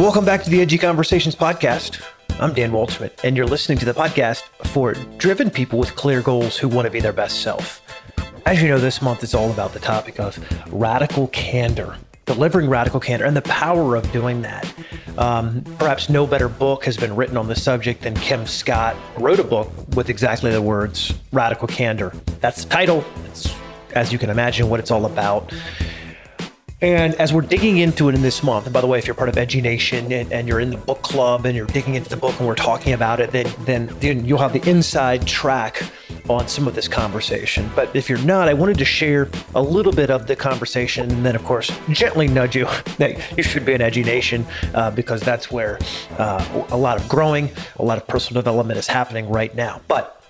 Welcome back to the Edgy Conversations podcast. I'm Dan Waldschmidt, and you're listening to the podcast for driven people with clear goals who want to be their best self. As you know, this month is all about the topic of radical candor, delivering radical candor, and the power of doing that. Um, perhaps no better book has been written on the subject than Kim Scott wrote a book with exactly the words radical candor. That's the title. It's, as you can imagine, what it's all about. And as we're digging into it in this month, and by the way, if you're part of Edgy Nation and, and, you're in the book club and you're digging into the book and we're talking about it, then, then then you'll have the inside track on some of this conversation. But if you're not, I wanted to share a little bit of the conversation, and then of course gently nudge you that you should be an Edgy Nation uh, because that's where uh, a lot of growing, a lot of personal development is happening right now. But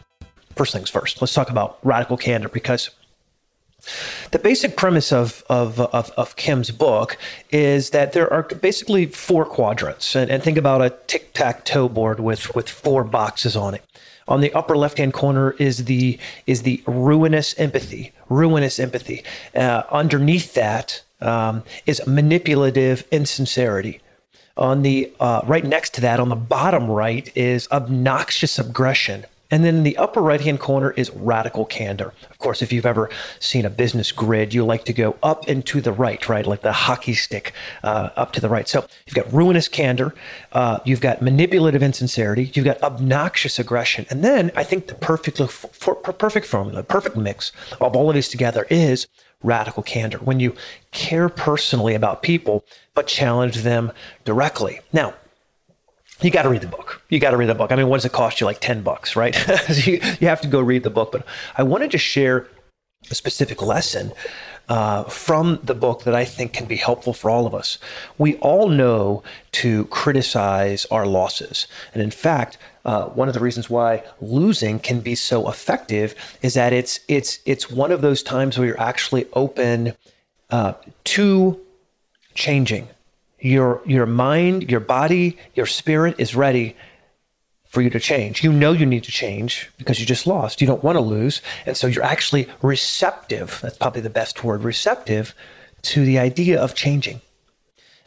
first things first, let's talk about radical candor because the basic premise of, of, of, of, Kim's book is that there are basically four quadrants. And, and think about a tic tac toe board with, with four boxes on it. On the upper left hand corner is the, is the ruinous empathy. Ruinous empathy. Uh, underneath that um, is manipulative insincerity. On the uh, right next to that, on the bottom right, is obnoxious aggression. And then in the upper right hand corner is radical candor. Of course, if you've ever seen a business grid, you like to go up and to the right, right? Like the hockey stick uh, up to the right. So you've got ruinous candor, uh, you've got manipulative insincerity, you've got obnoxious aggression. And then I think the perfect, for, perfect formula, perfect mix of all of these together is radical candor. When you care personally about people, but challenge them directly. Now, you got to read the book. You got to read the book. I mean, what does it cost you? Like 10 bucks, right? you, you have to go read the book. But I wanted to share a specific lesson uh, from the book that I think can be helpful for all of us. We all know to criticize our losses. And in fact, uh, one of the reasons why losing can be so effective is that it's it's it's one of those times where you're actually open uh, to changing, your your mind, your body, your spirit is ready for you to change. You know you need to change because you just lost. You don't want to lose. And so you're actually receptive. That's probably the best word, receptive to the idea of changing.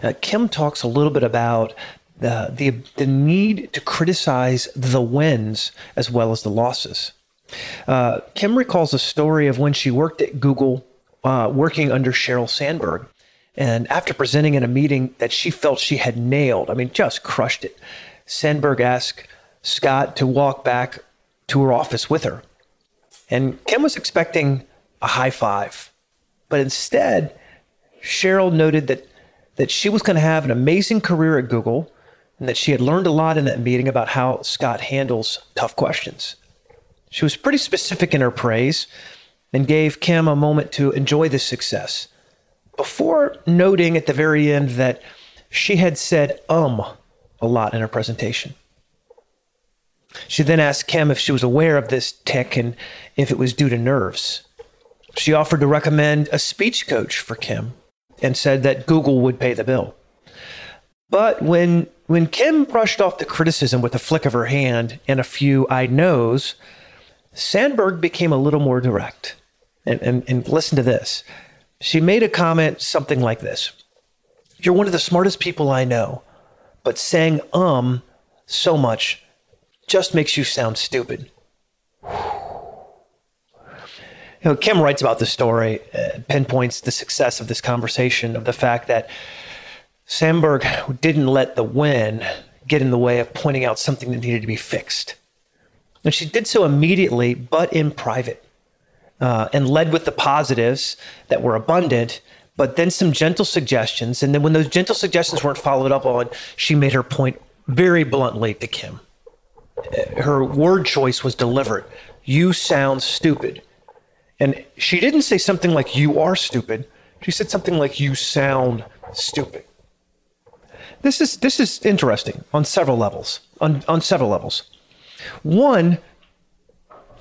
Uh, Kim talks a little bit about the, the, the need to criticize the wins as well as the losses. Uh, Kim recalls a story of when she worked at Google, uh, working under Sheryl Sandberg. And after presenting in a meeting that she felt she had nailed, I mean, just crushed it, Sandberg asked Scott to walk back to her office with her. And Kim was expecting a high five. But instead, Sheryl noted that, that she was going to have an amazing career at Google and that she had learned a lot in that meeting about how Scott handles tough questions. She was pretty specific in her praise and gave Kim a moment to enjoy this success before noting at the very end that she had said um a lot in her presentation. She then asked Kim if she was aware of this tic and if it was due to nerves. She offered to recommend a speech coach for Kim and said that Google would pay the bill. But when when Kim brushed off the criticism with a flick of her hand and a few I knows, Sandberg became a little more direct. And, and, and listen to this. She made a comment something like this You're one of the smartest people I know, but saying um so much just makes you sound stupid. You know, Kim writes about the story, uh, pinpoints the success of this conversation, of the fact that Sandberg didn't let the win get in the way of pointing out something that needed to be fixed. And she did so immediately, but in private uh, and led with the positives that were abundant, but then some gentle suggestions. And then when those gentle suggestions weren't followed up on, she made her point very bluntly to Kim. Her word choice was deliberate. You sound stupid. And she didn't say something like, You are stupid. She said something like, You sound stupid. This is, this is interesting on several levels. On, on several levels. One,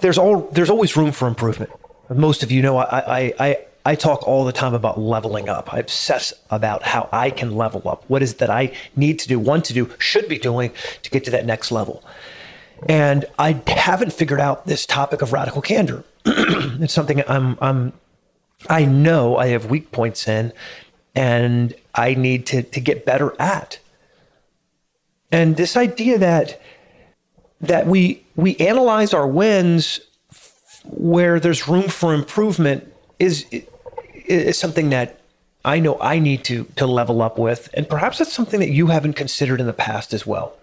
there's, all, there's always room for improvement most of you know I, I, I, I talk all the time about leveling up. I obsess about how I can level up. What is it that I need to do, want to do, should be doing to get to that next level. And I haven't figured out this topic of radical candor. it's something I'm, I'm, I know I have weak points in, and I need to, to get better at. And this idea that that we we analyze our wins where there's room for improvement is is something that I know I need to to level up with, and perhaps that's something that you haven't considered in the past as well.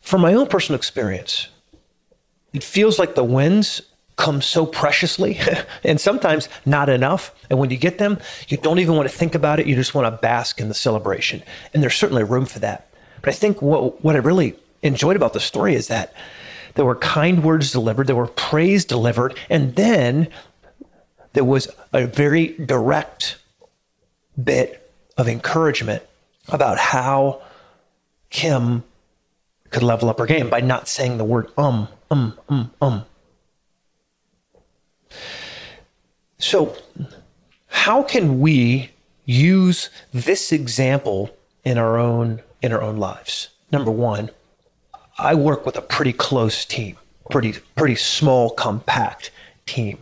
From my own personal experience, it feels like the wins come so preciously and sometimes not enough. And when you get them, you don't even want to think about it. You just want to bask in the celebration. And there's certainly room for that. But I think what, what I really enjoyed about the story is that there were kind words delivered, there were praise delivered, and then there was a very direct bit of encouragement about how Kim could level up her game by not saying the word um, um, um, um. So, how can we use this example in our own in our own lives? Number one, I work with a pretty close team, pretty pretty small, compact team.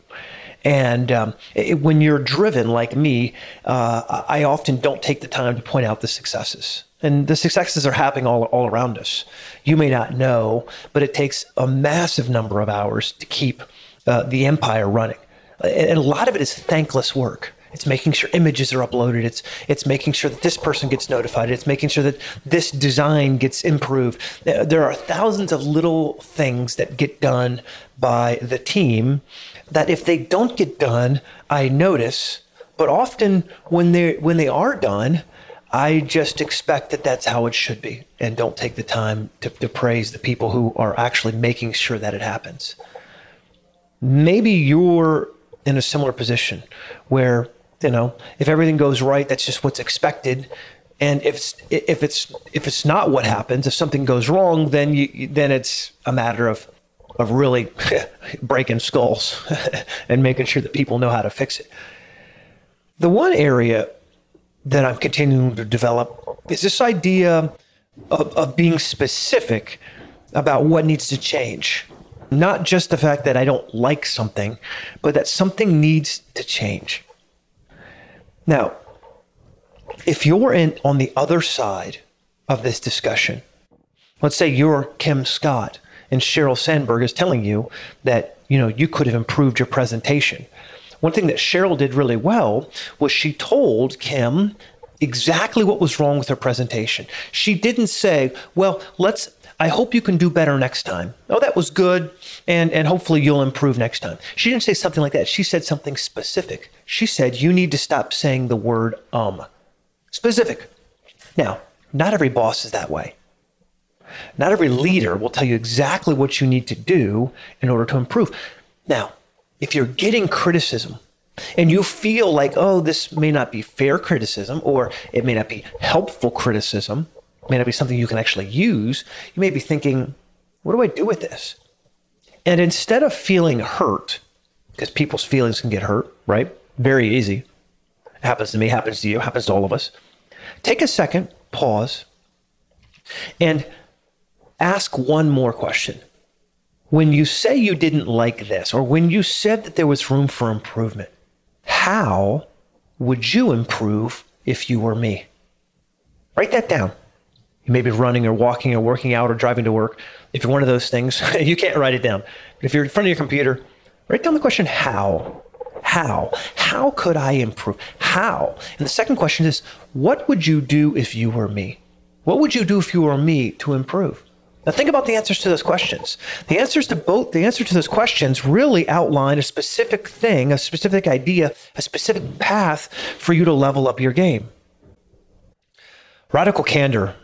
And um, it, when you're driven like me, uh, I often don't take the time to point out the successes. And the successes are happening all, all around us. You may not know, but it takes a massive number of hours to keep uh, the empire running. And a lot of it is thankless work. It's making sure images are uploaded. It's it's making sure that this person gets notified. It's making sure that this design gets improved. There are thousands of little things that get done by the team that if they don't get done, I notice. But often when they when they are done, I just expect that that's how it should be, and don't take the time to, to praise the people who are actually making sure that it happens. Maybe you're in a similar position where you know, if everything goes right, that's just what's expected. And if it's if it's if it's not what happens, if something goes wrong, then you then it's a matter of of really breaking skulls and making sure that people know how to fix it. The one area that I'm continuing to develop is this idea of, of being specific about what needs to change. Not just the fact that I don't like something, but that something needs to change. Now, if you're in on the other side of this discussion, let's say you're Kim Scott and Sheryl Sandberg is telling you that, you know, you could have improved your presentation. One thing that Sheryl did really well was she told Kim exactly what was wrong with her presentation. She didn't say, well, let's I hope you can do better next time. Oh, that was good. And, and hopefully you'll improve next time. She didn't say something like that. She said something specific. She said, you need to stop saying the word um. Specific. Now, not every boss is that way. Not every leader will tell you exactly what you need to do in order to improve. Now, if you're getting criticism and you feel like, oh, this may not be fair criticism or it may not be helpful criticism, may not be something you can actually use, you may be thinking, what do I do with this? And instead of feeling hurt, because people's feelings can get hurt, right? Very easy. It happens to me, happens to you, happens to all of us. Take a second, pause, and ask one more question. When you say you didn't like this, or when you said that there was room for improvement, how would you improve if you were me? Write that down. You may be running or walking or working out or driving to work. If you're one of those things, you can't write it down. But if you're in front of your computer, write down the question how. How? How could I improve? How? And the second question is what would you do if you were me? What would you do if you were me to improve? Now think about the answers to those questions. The answers to both the answer to those questions really outline a specific thing, a specific idea, a specific path for you to level up your game. Radical candor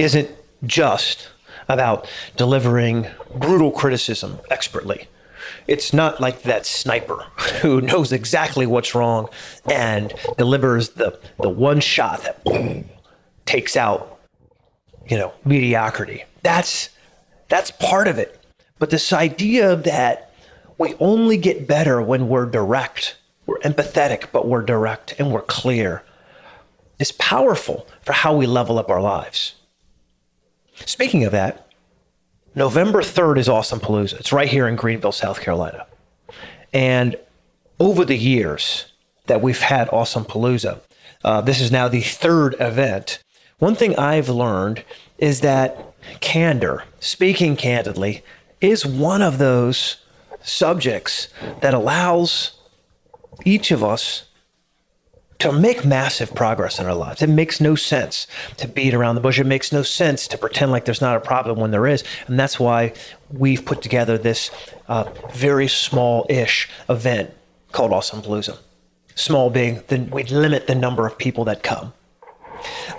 isn't just about delivering brutal criticism expertly. It's not like that sniper who knows exactly what's wrong and delivers the, the one shot that boom, takes out, you know, mediocrity. That's that's part of it. But this idea that we only get better when we're direct, we're empathetic, but we're direct and we're clear is powerful for how we level up our lives. Speaking of that, November 3rd is Awesome Palooza. It's right here in Greenville, South Carolina. And over the years that we've had Awesome Palooza, uh, this is now the third event. One thing I've learned is that candor, speaking candidly, is one of those subjects that allows each of us to make massive progress in our lives. It makes no sense to beat around the bush. It makes no sense to pretend like there's not a problem when there is. And that's why we've put together this uh, very small ish event called Awesome Palooza. Small being, then we limit the number of people that come.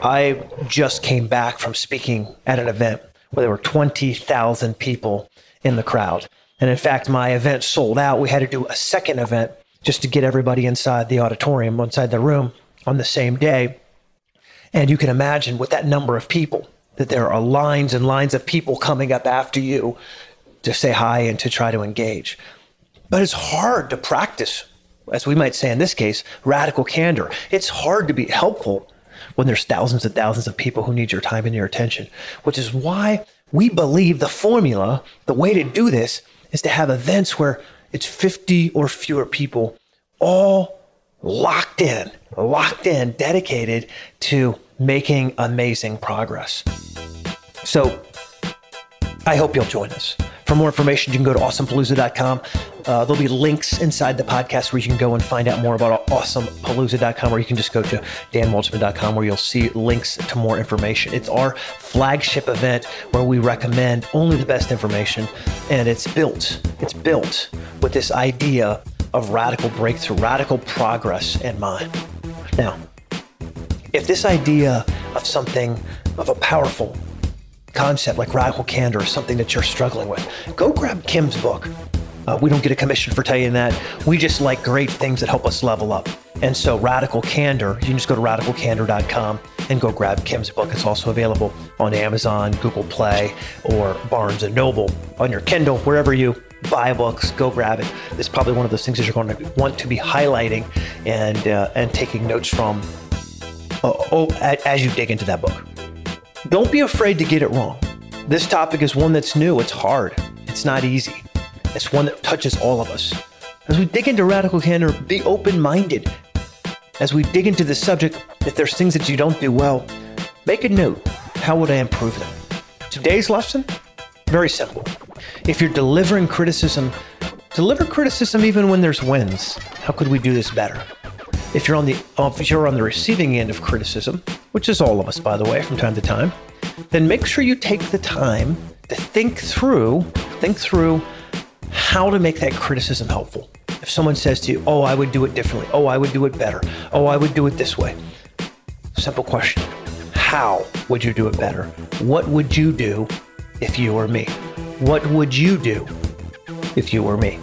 I just came back from speaking at an event where there were 20,000 people in the crowd. And in fact, my event sold out. We had to do a second event just to get everybody inside the auditorium, inside the room on the same day. And you can imagine with that number of people that there are lines and lines of people coming up after you to say hi and to try to engage. But it's hard to practice, as we might say in this case, radical candor. It's hard to be helpful when there's thousands and thousands of people who need your time and your attention, which is why we believe the formula, the way to do this is to have events where it's 50 or fewer people, all locked in, locked in, dedicated to making amazing progress. So I hope you'll join us. For more information, you can go to awesomepalooza.com. Uh, there'll be links inside the podcast where you can go and find out more about awesomepalooza.com, or you can just go to danwaldschmidt.com where you'll see links to more information. It's our flagship event where we recommend only the best information, and it's built, it's built with this idea of radical breakthrough, radical progress in mind. Now, if this idea of something of a powerful concept like radical candor is something that you're struggling with, go grab Kim's book. Uh, we don't get a commission for telling that. We just like great things that help us level up. And so, Radical Candor, you can just go to radicalcandor.com and go grab Kim's book. It's also available on Amazon, Google Play, or Barnes and Noble on your Kindle, wherever you buy books. Go grab it. It's probably one of those things that you're going to want to be highlighting and uh, and taking notes from. Uh, oh, as you dig into that book. Don't be afraid to get it wrong. This topic is one that's new, it's hard, it's not easy. It's one that touches all of us. As we dig into radical candor, be open minded. As we dig into the subject, if there's things that you don't do well, make a note. How would I improve them? Today's lesson? Very simple. If you're delivering criticism, deliver criticism even when there's wins. How could we do this better? If you're on the uh, if you're on the receiving end of criticism, which is all of us by the way from time to time, then make sure you take the time to think through think through how to make that criticism helpful. If someone says to you, "Oh, I would do it differently. Oh, I would do it better. Oh, I would do it this way." Simple question. How would you do it better? What would you do if you were me? What would you do if you were me?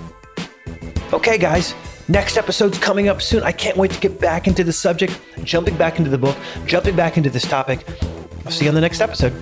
Okay, guys, Next episode's coming up soon. I can't wait to get back into the subject, jumping back into the book, jumping back into this topic. I'll see you on the next episode.